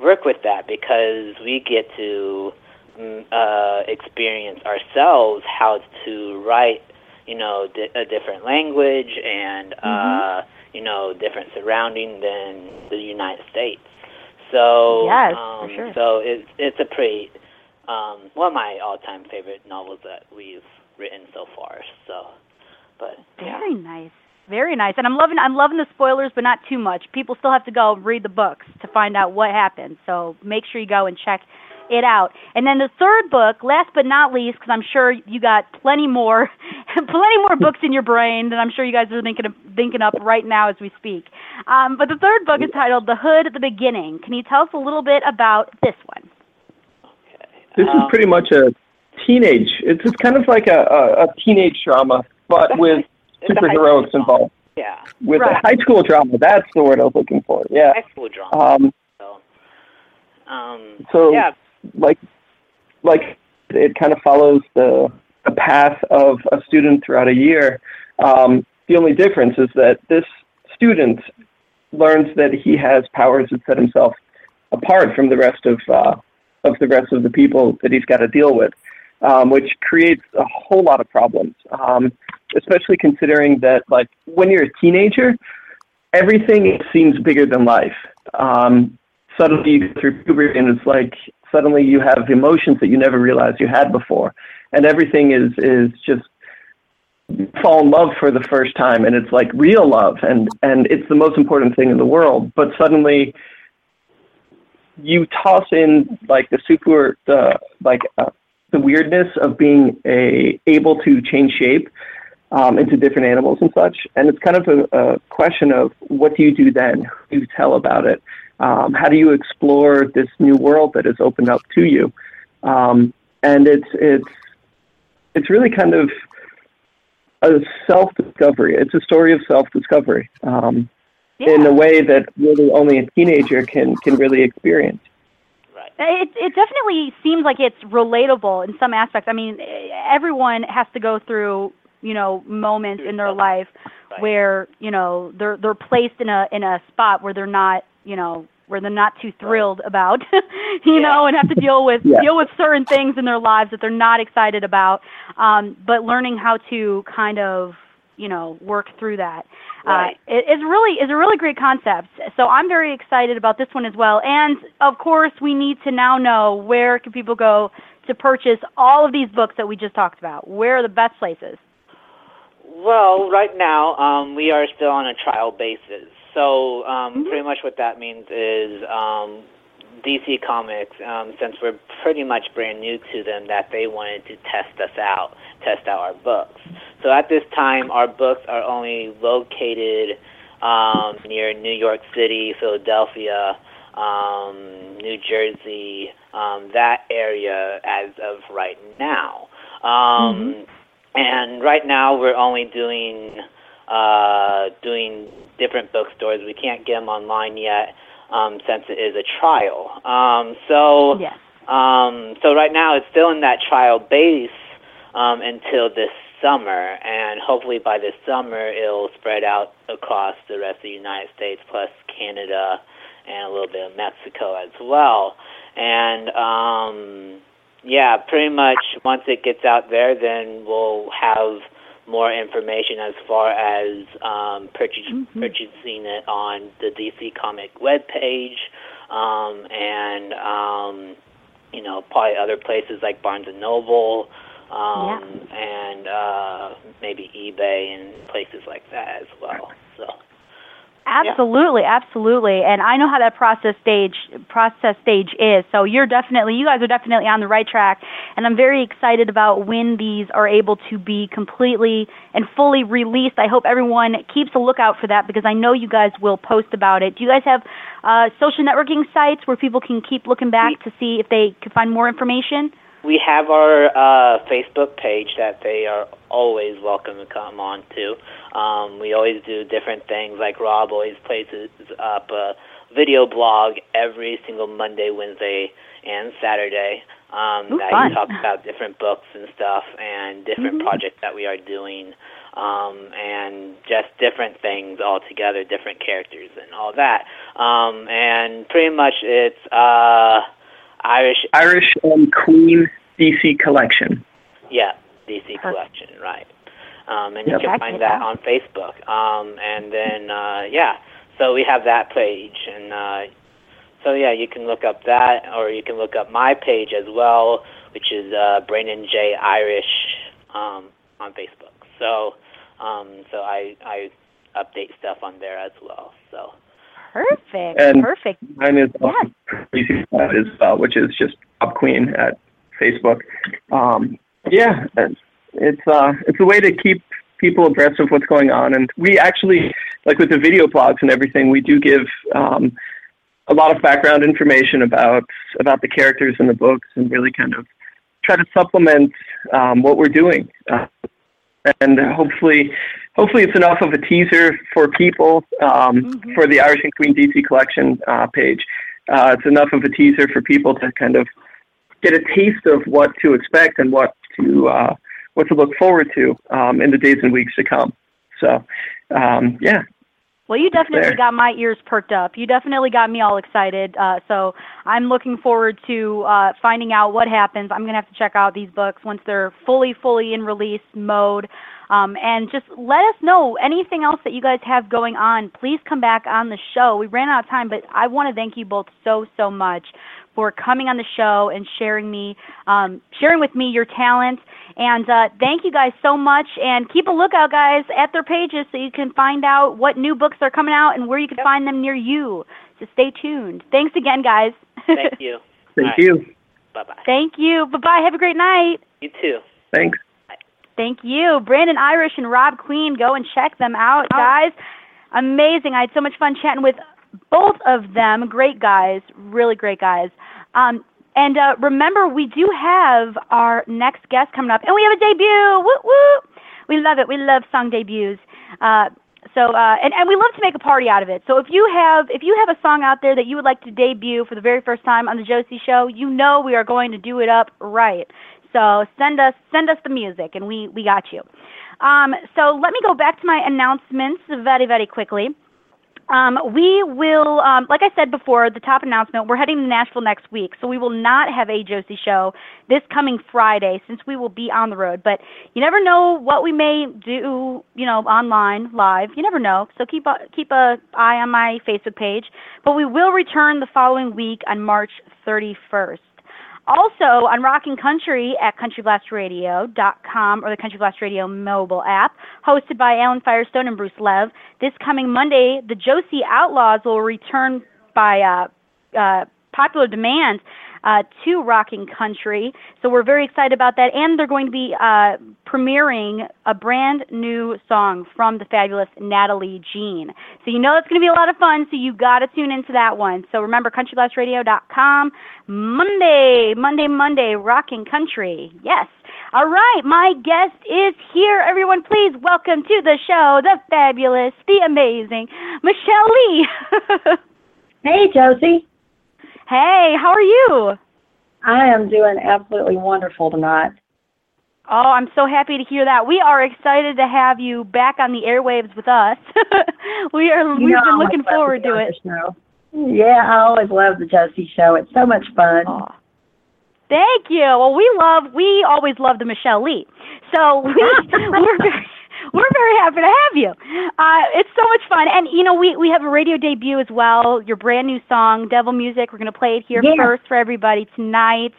work with that because we get to mm, uh, experience ourselves how to write, you know, di- a different language and uh, you know different surrounding than the United States. So Yes, um, sure. so it's it's a pretty um, one of my all-time favorite novels that we've written so far. So, but yeah. Very nice. Very nice. And I'm loving I'm loving the spoilers, but not too much. People still have to go read the books to find out what happens. So make sure you go and check it out. And then the third book, last but not least, because I'm sure you got plenty more, plenty more books in your brain that I'm sure you guys are thinking of, thinking up right now as we speak. Um, but the third book is titled The Hood at the Beginning. Can you tell us a little bit about this one? This is pretty much a teenage. It's it's kind of like a, a, a teenage drama, but with superheroics involved. Yeah, With Right. high school drama. That's the word I was looking for. Yeah. high school drama. Um, so, um, so yeah, like like it kind of follows the the path of a student throughout a year. Um, the only difference is that this student learns that he has powers that set himself apart from the rest of uh, of the rest of the people that he's got to deal with. Um, which creates a whole lot of problems. Um, especially considering that, like, when you're a teenager, everything seems bigger than life. Um, suddenly you go through puberty, and it's like suddenly you have emotions that you never realized you had before, and everything is is just fall in love for the first time, and it's like real love, and and it's the most important thing in the world. But suddenly you toss in like the super the like uh, the weirdness of being a able to change shape um, into different animals and such. And it's kind of a, a question of what do you do then? Who do you tell about it? Um, how do you explore this new world that has opened up to you? Um, and it's it's it's really kind of a self discovery. It's a story of self discovery um, Yeah. in a way that really only a teenager can can really experience. It it definitely seems like it's relatable in some aspects. I mean, everyone has to go through you know moments in their life where you know they're they're placed in a in a spot where they're not you know where they're not too thrilled about you know and have to deal with Yeah. deal with certain things in their lives that they're not excited about um but learning how to kind of you know work through that Right. uh, it, it's really is a really great concept. So I'm very excited about this one as well. And of course, we need to now know where can people go to purchase all of these books that we just talked about. Where are the best places? Well, right now um, we are still on a trial basis. So um, pretty much what that means is um, DC Comics, um, since we're pretty much brand new to them, that they wanted to test us out, test out our books. So at this time, our books are only located um, near New York City, Philadelphia, um, New Jersey, um, that area as of right now. Um, And right now, we're only doing uh, doing different bookstores. We can't get them online yet um, since it is a trial. Um, so yes. um, so right now, it's still in that trial base um, until this summer, and hopefully by this summer, it'll spread out across the rest of the United States, plus Canada and a little bit of Mexico as well. And um, yeah, pretty much once it gets out there, then we'll have more information as far as um, purchase, purchasing it on the DC Comic webpage um, and um, you know probably other places like Barnes and Noble um, and uh, maybe eBay and places like that as well. So. Absolutely, absolutely. And I know how that process stage process stage is. So you're definitely you guys are definitely on the right track and I'm very excited about when these are able to be completely and fully released. I hope everyone keeps a lookout for that because I know you guys will post about it. Do you guys have uh, social networking sites where people can keep looking back to see if they can find more information? We have our uh, Facebook page that they are always welcome to come on to. Um, we always do different things. Like Rob always places up a video blog every single Monday, Wednesday, and Saturday. Um, Ooh, that fun. he talks about different books and stuff and different Mhm. projects that we are doing, um, and just different things altogether, different characters and all that. Um, and pretty much it's uh, Irish Irish and Queen DC Collection. Yeah, DC collection, right. Um, and Yep. you can find that on Facebook. Um, and then, uh, yeah, so we have that page. And uh, so, yeah, you can look up that, or you can look up my page as well, which is uh, Brandon J. Irish um, on Facebook. So, um, so I, I update stuff on there as well. So, Perfect. And Perfect. Mine is crazy as well, which is just Rob Queen at Facebook. Um, yeah, it's it's, uh, it's a way to keep people abreast of what's going on, and we actually like with the video blogs and everything, we do give um, a lot of background information about about the characters in the books, and really kind of try to supplement um, what we're doing. Uh, and hopefully, hopefully it's enough of a teaser for people um, for the Irish and Queen DC collection uh, page. Uh, it's enough of a teaser for people to kind of get a taste of what to expect and what to uh, what to look forward to um, in the days and weeks to come. So, um, yeah, Well, you definitely there. got my ears perked up. You definitely got me all excited. Uh, so I'm looking forward to uh, finding out what happens. I'm gonna have to check out these books once they're fully, fully in release mode. Um, and just let us know anything else that you guys have going on. Please come back on the show. We ran out of time, but I want to thank you both so, so much for coming on the show and sharing me, um, sharing with me your talent. And uh, thank you guys so much. And keep a lookout, guys, at their pages so you can find out what new books are coming out and where you can find them near you. So stay tuned. Thanks again, guys. Thank you. Thank All right. you. Bye bye. Thank you. Bye bye. Have a great night. You too. Thanks. Thank you. Brandon Irish and Rob Queen. Go and check them out, guys. Amazing. I had so much fun chatting with both of them. Great guys. Really great guys. Um, and uh, remember, we do have our next guest coming up, and we have a debut. Woo woo! We love it. We love song debuts. Uh, so uh, and and we love to make a party out of it. So if you have if you have a song out there that you would like to debut for the very first time on the Josie Show, you know we are going to do it up right. So send us send us the music, and we we got you. Um, so let me go back to my announcements very very quickly. Um, we will, um, like I said before, the top announcement, we're heading to Nashville next week, so we will not have a Josie show this coming Friday since we will be on the road. But you never know what we may do, you know, online, live. You never know. So keep a, keep a eye on my Facebook page. But we will return the following week on March 31st. Also on Rockin' Country at CountryBlastRadio.com or the Country Blast Radio mobile app, hosted by Alan Firestone and Bruce Lev. This coming Monday, the Josie Outlaws will return by uh, uh, popular demand uh, to Rocking Country. So we're very excited about that. And they're going to be uh, premiering a brand new song from the fabulous Natalie Jean. So you know it's going to be a lot of fun. So you got to tune into that one. So remember, CountryBlastRadio.com. Monday, Monday, Monday, Rocking Country. Yes. All right, my guest is here. Everyone, please welcome to the show the fabulous, the amazing Michelle Leigh. Hey, Josie. Hey, how are you? I am doing absolutely wonderful tonight. Oh, I'm so happy to hear that. We are excited to have you back on the airwaves with us. we are. You we've know been looking forward to it. Yeah, I always love the Josie Show. It's so much fun. Oh, thank you. Well, we love. We always love the Michelle Leigh. So we we're very, we're very happy to have you. Uh, it's so much fun, and you know we we have a radio debut as well. Your brand new song, Devil Music. We're going to play it here Yeah. first for everybody tonight.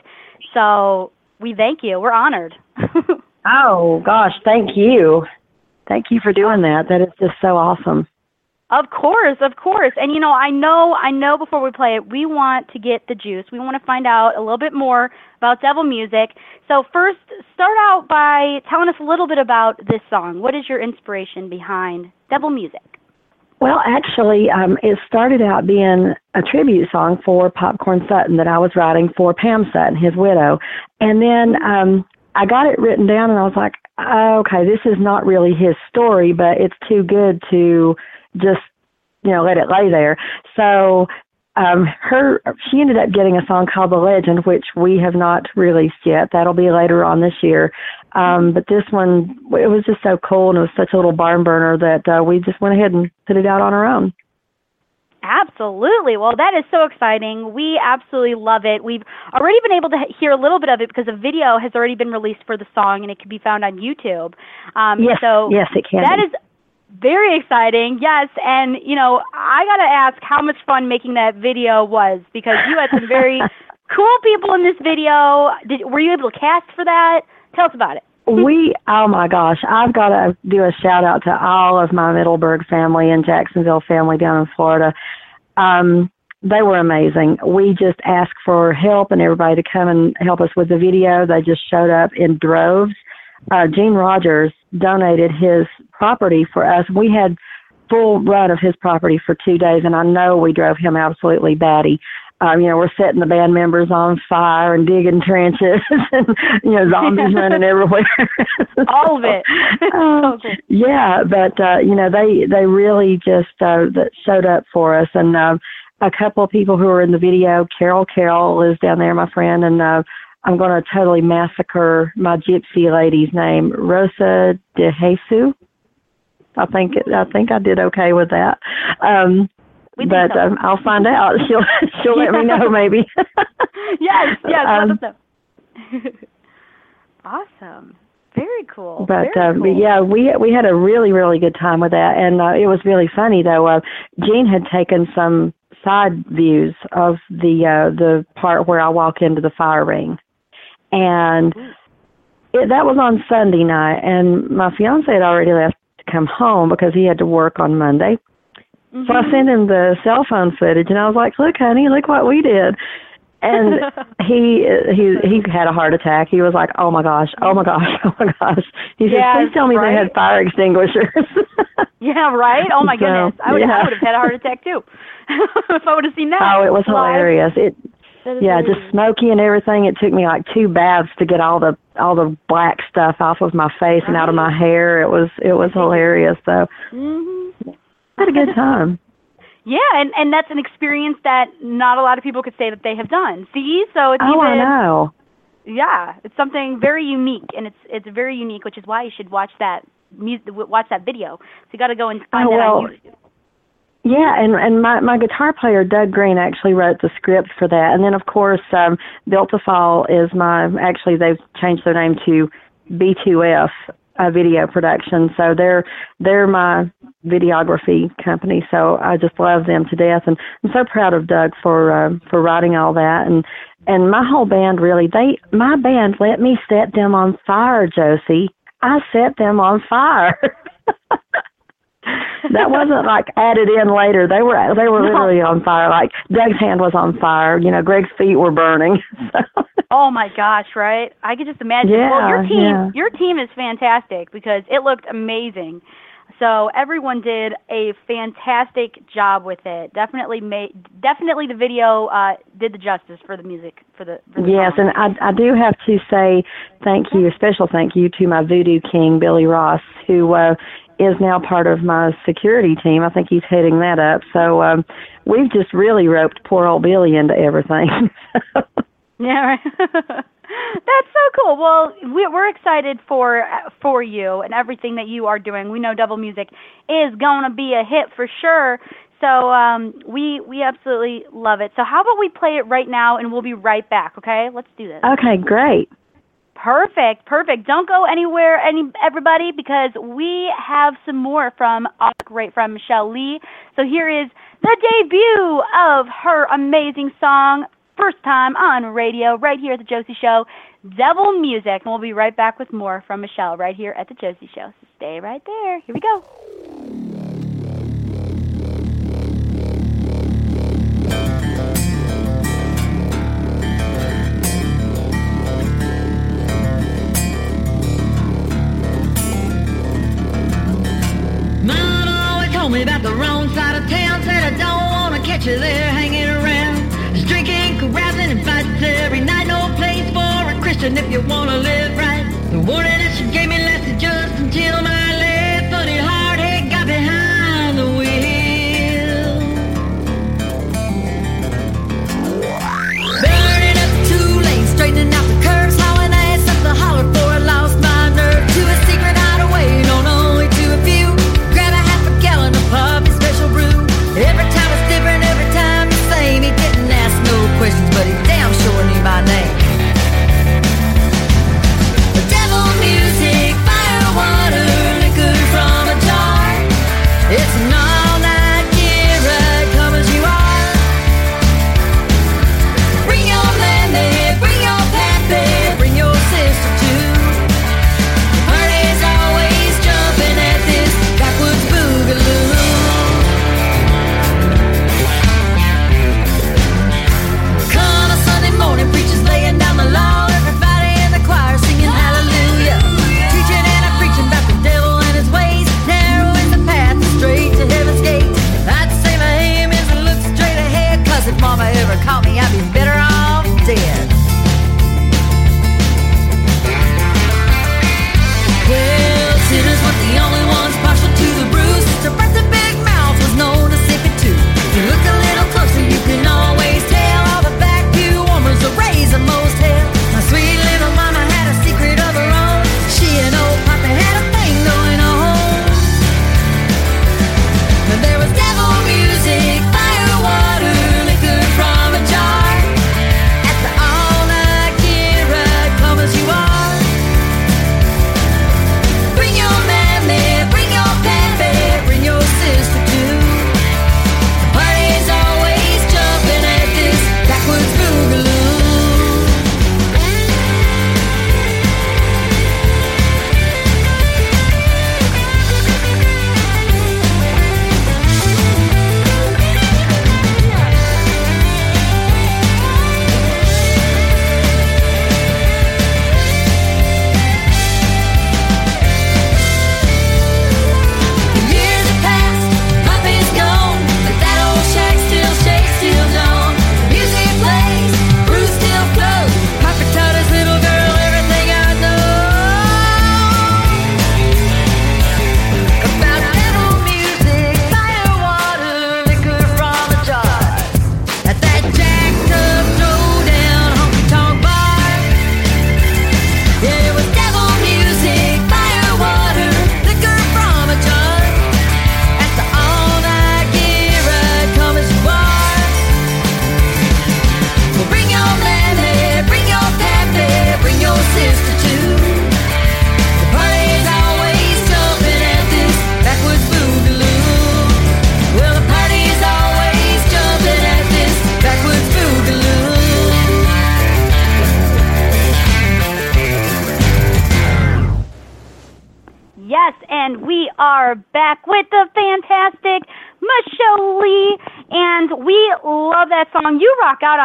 So we thank you. We're honored. Oh gosh, thank you. Thank you for doing that. That is just so awesome. Of course, of course. And you know, I know I know before we play it, we want to get the juice. We want to find out a little bit more about devil music. So first, start out by telling us a little bit about this song. What is your inspiration behind devil music? Well, actually, um, it started out being a tribute song for Popcorn Sutton that I was writing for Pam Sutton, his widow. And then um, I got it written down, and I was like, oh, okay, this is not really his story, but it's too good to just, you know, let it lay there. So um, her, she ended up getting a song called The Legend, which we have not released yet. That'll be later on this year. Um, but this one, it was just so cool, and it was such a little barn burner that uh, we just went ahead and put it out on our own. Absolutely. Well, that is so exciting. We absolutely love it. We've already been able to hear a little bit of it because a video has already been released for the song and it can be found on YouTube. Um, Yes, so yes, it can. That be. is very exciting. Yes, and you know, I got to ask how much fun making that video was because you had some very cool people in this video. Did were you able to cast for that? Tell us about it. we oh my gosh i've got to do a shout out to all of my middleburg family and jacksonville family down in florida um they were amazing we just asked for help and everybody to come and help us with the video they just showed up in droves uh gene rogers donated his property for us we had full run of his property for two days and i know we drove him absolutely batty um, you know, we're setting the band members on fire and digging trenches and, you know, zombies running everywhere. All of it. Um, yeah, but, uh, you know, they, they really just, uh, showed up for us. And, um, a couple of people who are in the video, Carol Carroll is down there, my friend, and, uh, I'm going to totally massacre my gypsy lady's name, Rosa de Jesus. I think I think I did okay with that. Um, but so. um, I'll find out. She'll she'll let me know maybe. yes, yes, Um, let us know. awesome. Very cool. But, Very uh, cool. but yeah, we we had a really really good time with that, and uh, it was really funny though. Uh, Gene had taken some side views of the uh, the part where I walk into the fire ring, and mm-hmm. it, that was on Sunday night, and my fiance had already left to come home because he had to work on Monday. So I mm-hmm. sent him the cell phone footage, and I was like, "Look, honey, look what we did." And he he he had a heart attack. He was like, "Oh my gosh, oh my gosh, oh my gosh." He said, Yes, "Please tell me right? they had fire extinguishers." Yeah, right? Oh my So, goodness. I would yeah. I would have had a heart attack too. if I would have seen that. oh, it was live. hilarious. It That is yeah, amazing. just smoky and everything. It took me like two baths to get all the all the black stuff off of my face and out of my hair. It was it was hilarious. So Mhm. had a good time. Yeah, and and that's an experience that not a lot of people could say that they have done. See, so it's Oh, I know. yeah, it's something very unique, and it's it's very unique, which is why you should watch that watch that video. So you got to go and find Oh, that well, on YouTube. Yeah, and and my my guitar player Doug Green actually wrote the script for that, and then of course um, Built to Fall is my actually they've changed their name to B2F uh, Video Production, so they're they're my videography company. So I just love them to death, and I'm so proud of Doug for uh, for writing all that, and and my whole band really they my band let me set them on fire, Josie. I set them on fire. that wasn't like added in later. They were they were literally on fire. Like Doug's hand was on fire. You know, Greg's feet were burning. Oh my gosh, right? I could just imagine. well, Yeah, your team, yeah. your team is fantastic because it looked amazing. So everyone did a fantastic job with it. Definitely made, definitely the video uh, did the justice for the music for the. For the yes, song. and I I do have to say thank you, a special thank you to my voodoo king Billy Ross, who uh, is now part of my security team. I think he's heading that up. So um, we've just really roped poor old Billy into everything. Yeah, right. That's so cool. Well, we- we're excited for for you and everything that you are doing. We know Devil Music is going to be a hit for sure. So um, we we absolutely love it. So how about we play it right now, and we'll be right back. Okay, let's do this. okay, great. Perfect, perfect. Don't go anywhere, any everybody, because we have some more from great from Michelle Leigh. So here is the debut of her amazing song, first time on radio, right here at the Josie Show, Devil Music, and we'll be right back with more from Michelle right here at the Josie Show. So stay right there. Here we go. Me about the wrong side of town. Said I don't wanna catch you there hanging around. Just drinking, carousing, and fights every night. No place for a Christian if you wanna live right. The warning that she gave me lasted just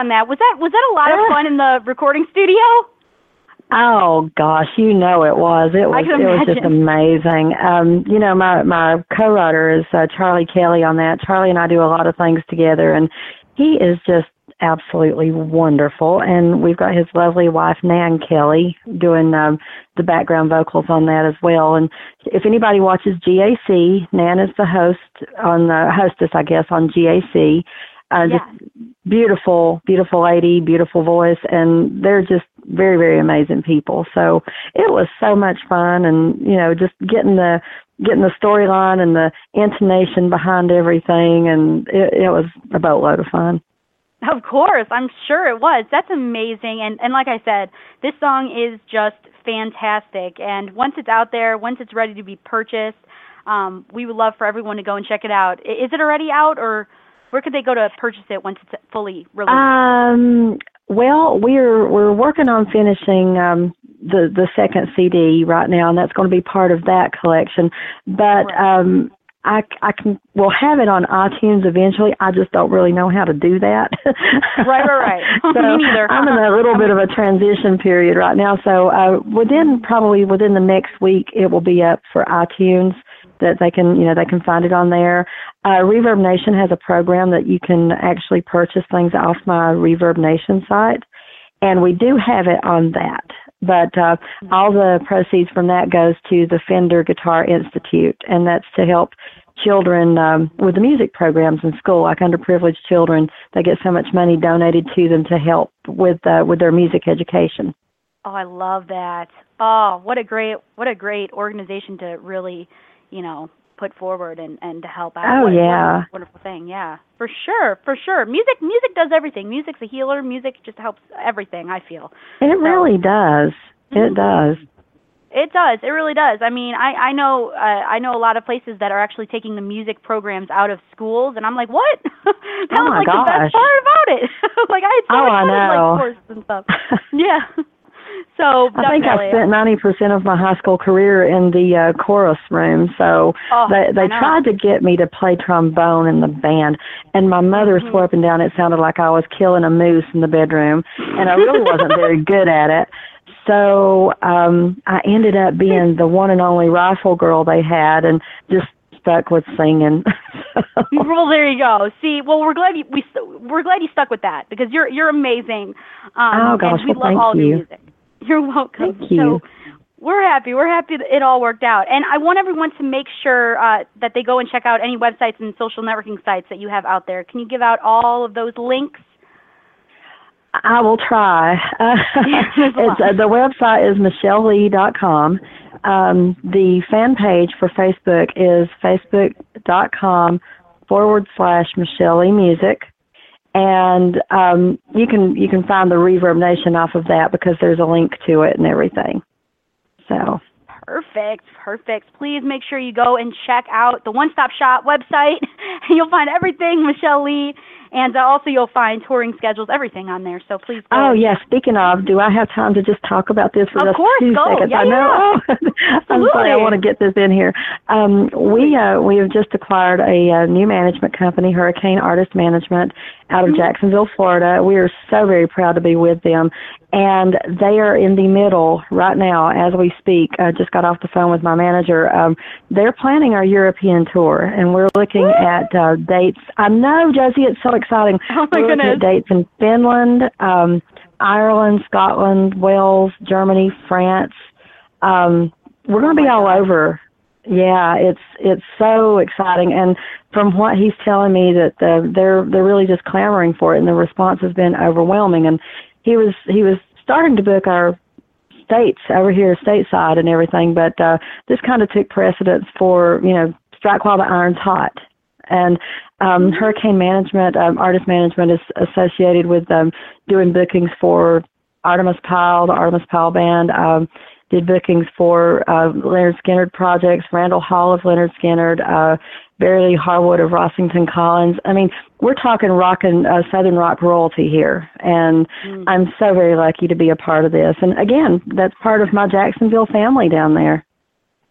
on that. Was that was that a lot of fun in the recording studio? Oh gosh, you know it was. It was it was just amazing. Um, you know, my my co-writer is uh, Charlie Kelly on that. Charlie and I do a lot of things together, and he is just absolutely wonderful. And we've got his lovely wife Nan Kelly doing um, the background vocals on that as well. And if anybody watches GAC, Nan is the host on the hostess, I guess, on GAC. Uh, Yeah. just beautiful, beautiful lady, beautiful voice, and they're just very, very amazing people. So it was so much fun, and you know, just getting the getting the storyline and the intonation behind everything, and it, it was a boatload of fun. Of course, I'm sure it was. That's amazing. And and like I said, this song is just fantastic. And once it's out there, once it's ready to be purchased, um, we would love for everyone to go and check it out. Is it already out, or where could they go to purchase it once it's fully released? Um, well, we're we're working on finishing um, the the second CD right now, and that's going to be part of that collection. But um, I I can we'll have it on iTunes eventually. I just don't really know how to do that. Right, right, right. so Me neither. I'm in a little bit of a transition period right now. So uh, within probably within the next week, it will be up for iTunes that they can you know they can find it on there. Uh, Reverb Nation has a program that you can actually purchase things off my Reverb Nation site, and we do have it on that. But uh, all the proceeds from that goes to the Fender Guitar Institute, and that's to help children um, with the music programs in school, like underprivileged children. They get so much money donated to them to help with uh, with their music education. Oh, I love that. Oh, what a great what a great organization to really, you know, put forward and and to help out. Oh, What a- what yeah. wonderful thing. Yeah, for sure, for sure. Music music does everything. Music's a healer. Music just helps everything. I feel. It really does. Mm-hmm. It does. It does. It really does. I mean, I I know uh, I know a lot of places that are actually taking the music programs out of schools, and I'm like, what? that Oh, was like the best part about it. like I had so Oh, much I fun in, like courses and stuff. yeah. So I think I spent ninety percent of my high school career in the uh, chorus room. So Oh, they they tried to get me to play trombone in the band, and my mother Mm-hmm. swore up and down it sounded like I was killing a moose in the bedroom, and I really wasn't very good at it. So um I ended up being the one and only rifle girl they had, and just stuck with singing. well, there you go. See, well, we're glad you, we we're glad you stuck with that because you're you're amazing. Um, Oh, gosh, and we well, love thank all of your you. music. You're welcome. Thank you. So we're happy. We're happy that it all worked out. And I want everyone to make sure uh, that they go and check out any websites and social networking sites that you have out there. Can you give out all of those links? I will try. Uh, it's, uh, the website is michelleleigh.com. Um, the fan page for Facebook is facebook.com forward slash Michelle Leigh Music. And um, you can you can find the Reverb Nation off of that because there's a link to it and everything. So Perfect, perfect. Please make sure you go and check out the One Stop Shop website. You'll find everything Michelle Leigh, and uh, also you'll find touring schedules, everything on there. So please go. Oh yeah. Speaking of, do I have time to just talk about this for Of just course, two go. seconds? Yeah, I know. I'm sorry. I want to get this in here. Um, we uh, we have just acquired a, uh new management company, Hurricane Artist Management, out of Mm-hmm. Jacksonville, Florida. We are so very proud to be with them, and they are in the middle right now as we speak. I just got off the phone with my manager. Um, they're planning our European tour, and we're looking at uh, dates. I know, Josie, it's so exciting. Oh, my we're looking at goodness. dates in Finland, um, Ireland, Scotland, Wales, Germany, France. Um, we're going to be all over. Yeah, it's it's so exciting, and from what he's telling me, that the, they're they're really just clamoring for it, and the response has been overwhelming. And he was he was starting to book our states over here stateside and everything, but uh, this kind of took precedence for you know strike while the iron's hot. And um, hurricane management, um, artist management is associated with um, doing bookings for Artimus Pyle, the Artimus Pyle Band. Um, did bookings for uh, Lynyrd Skynyrd projects, Randall Hall of Lynyrd Skynyrd, uh, Barry Harwood of Rossington Collins. I mean, we're talking rock and uh, Southern rock royalty here, and I'm so very lucky to be a part of this. And again, that's part of my Jacksonville family down there.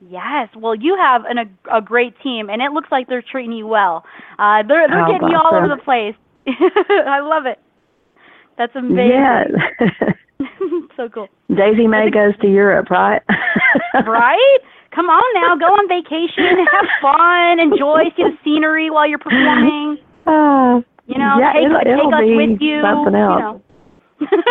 Yes. Well, you have an, a, a great team, and it looks like they're treating you well. Uh, they're they're Oh, getting you all over the place. I love it. That's amazing. Yeah. so cool. Daisy May goes to Europe, right? right? Come on now, go on vacation, have fun, enjoy, see the scenery while you're performing. Oh, You know, yeah, take, it'll, take it'll us with you. something you else. know.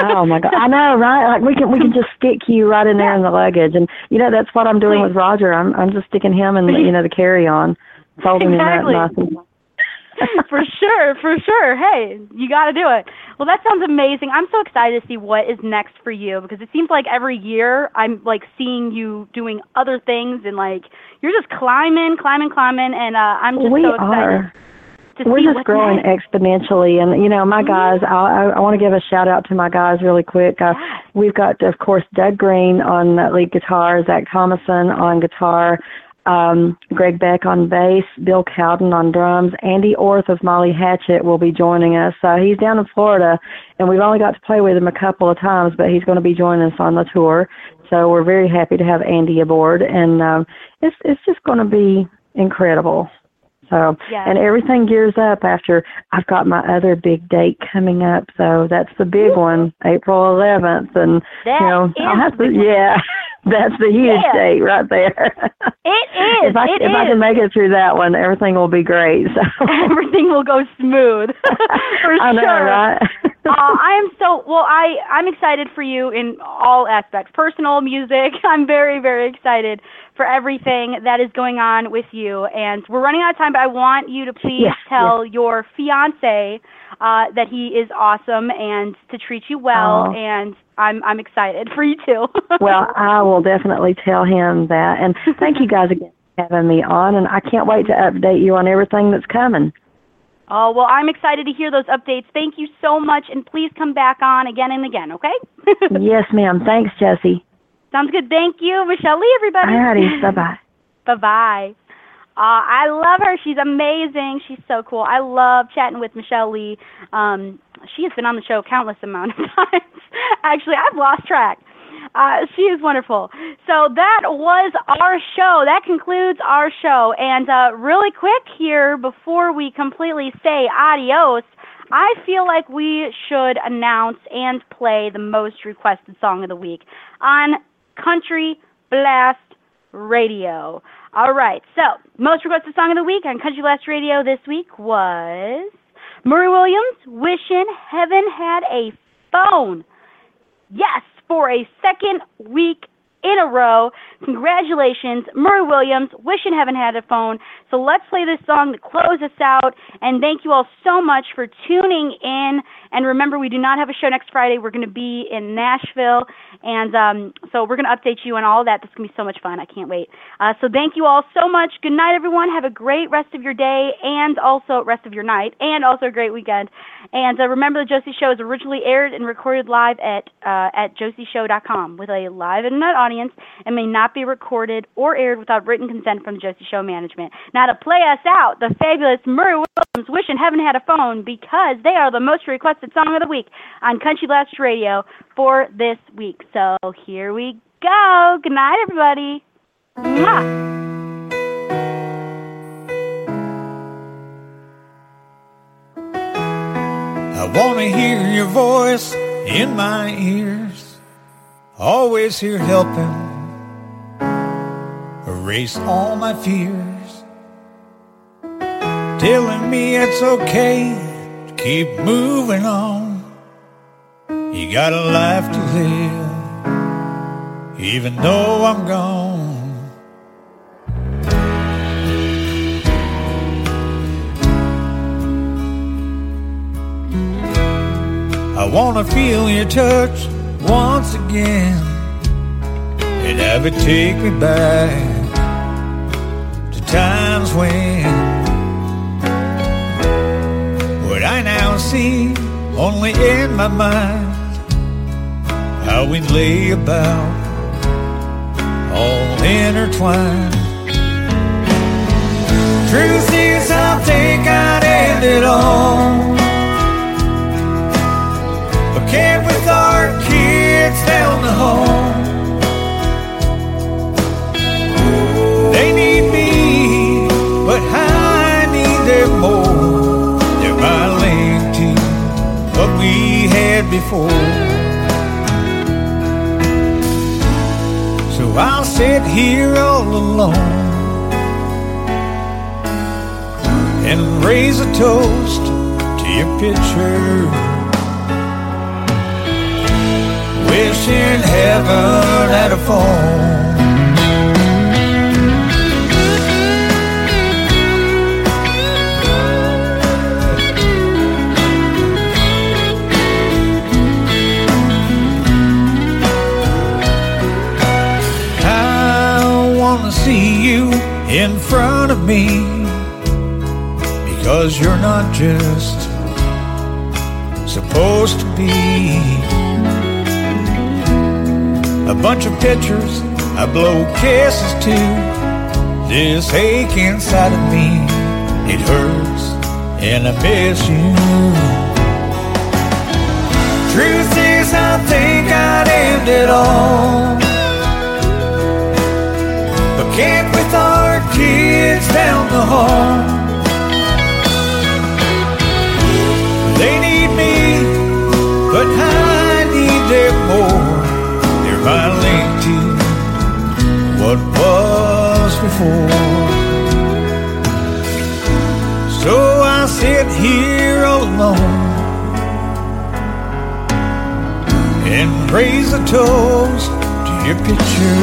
oh my god, I know, right? Like we can we can just stick you right in there in the luggage, and you know that's what I'm doing with Roger. I'm I'm just sticking him in the, you know the carry on, folding Exactly. him up nice and for sure, for sure. Hey, you got to do it. Well, that sounds amazing. I'm so excited to see what is next for you because it seems like every year I'm like seeing you doing other things and like you're just climbing, climbing, climbing, and uh, I'm just we so excited are. to We're just growing next. exponentially, and you know, my guys. I I, I want to give a shout out to my guys really quick. Uh, we've got, of course, Doug Green on lead guitar, Zach Thomason on guitar, um, Greg Beck on bass, Bill Cowden on drums, Andy Orth of Molly Hatchet will be joining us. Uh, he's down in Florida, and we've only got to play with him a couple of times, but he's going to be joining us on the tour. So we're very happy to have Andy aboard, and um, it's it's just going to be incredible. So, Yes. and everything gears up after I've got my other big date coming up. So that's the big one, April 11th. And, That you know, I'll have to, yeah, that's the huge Yeah. date right there. It is. if I, if I can make it through that one, everything will be great. So Everything will go smooth. for I know, sure. right? uh, I am so well. I I'm excited for you in all aspects, personal, music. I'm very very excited for everything that is going on with you. And we're running out of time, but I want you to please Yes, tell your fiance uh, that he is awesome and to treat you well. And I'm I'm excited for you too. well, I will definitely tell him that. And thank you guys again for having me on. And I can't wait to update you on everything that's coming. Oh, well, I'm excited to hear those updates. Thank you so much, and please come back on again and again, okay? yes, ma'am. Thanks, Jesse. Sounds good. Thank you, Michelle Leigh, everybody. Alrighty. Bye bye. Bye bye. Uh, I love her. She's amazing. She's so cool. I love chatting with Michelle Leigh. Um, she has been on the show countless amount of times. Actually, I've lost track. Uh, she is wonderful. So that was our show. That concludes our show. And uh, really quick here, before we completely say adios, I feel like we should announce and play the most requested song of the week on Country Blast Radio. All right, so most requested song of the week on Country Blast Radio this week was Murray Williams, Wishing Heaven Had a Phone. Yes, for a second week in a row. Congratulations, Murray Williams, Wishing Heaven Had a Phone. So let's play this song to close us out. And thank you all so much for tuning in. And remember, we do not have a show next Friday. We're going to be in Nashville. And um, so we're going to update you on all that. This is going to be so much fun. I can't wait. Uh, so thank you all so much. Good night, everyone. Have a great rest of your day and also rest of your night and also a great weekend. And uh, remember, the Josie Show is originally aired and recorded live at uh, at josieshow.com with a live internet audience and may not be recorded or aired without written consent from Josie Show management. Now, to play us out, the fabulous Murray Williams, wishing heaven had a phone because they are the most requested song of the week on Country Blast Radio for this week. So here we go. Good night, everybody. Mwah. I want to hear your voice in my ears. Always here helping erase all my fears. Telling me it's okay to keep moving on. You got a life to live, even though I'm gone. I wanna feel your touch once again and have it take me back to times when what I now see only in my mind how we lay about all intertwined. Truth is, I think I'd end it all. A camp with our kids heads down the hall. They need me, but I need them more. They're my link to what we had before. So I'll sit here all alone and raise a toast to your picture. Wishing heaven had a phone. See you in front of me because you're not just supposed to be a bunch of pictures I blow kisses to. This ache inside of me, it hurts, and I miss you. Truth is, I think I'd end it all. But can't with our kids down the hall. What was before. So I sit here alone and raise a toast to your picture.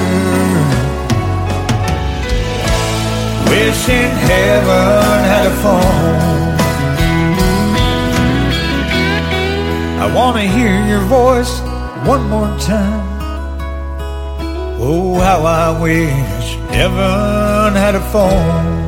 Wishing heaven had a phone. I want to hear your voice one more time. Oh, how I wish heaven had a phone.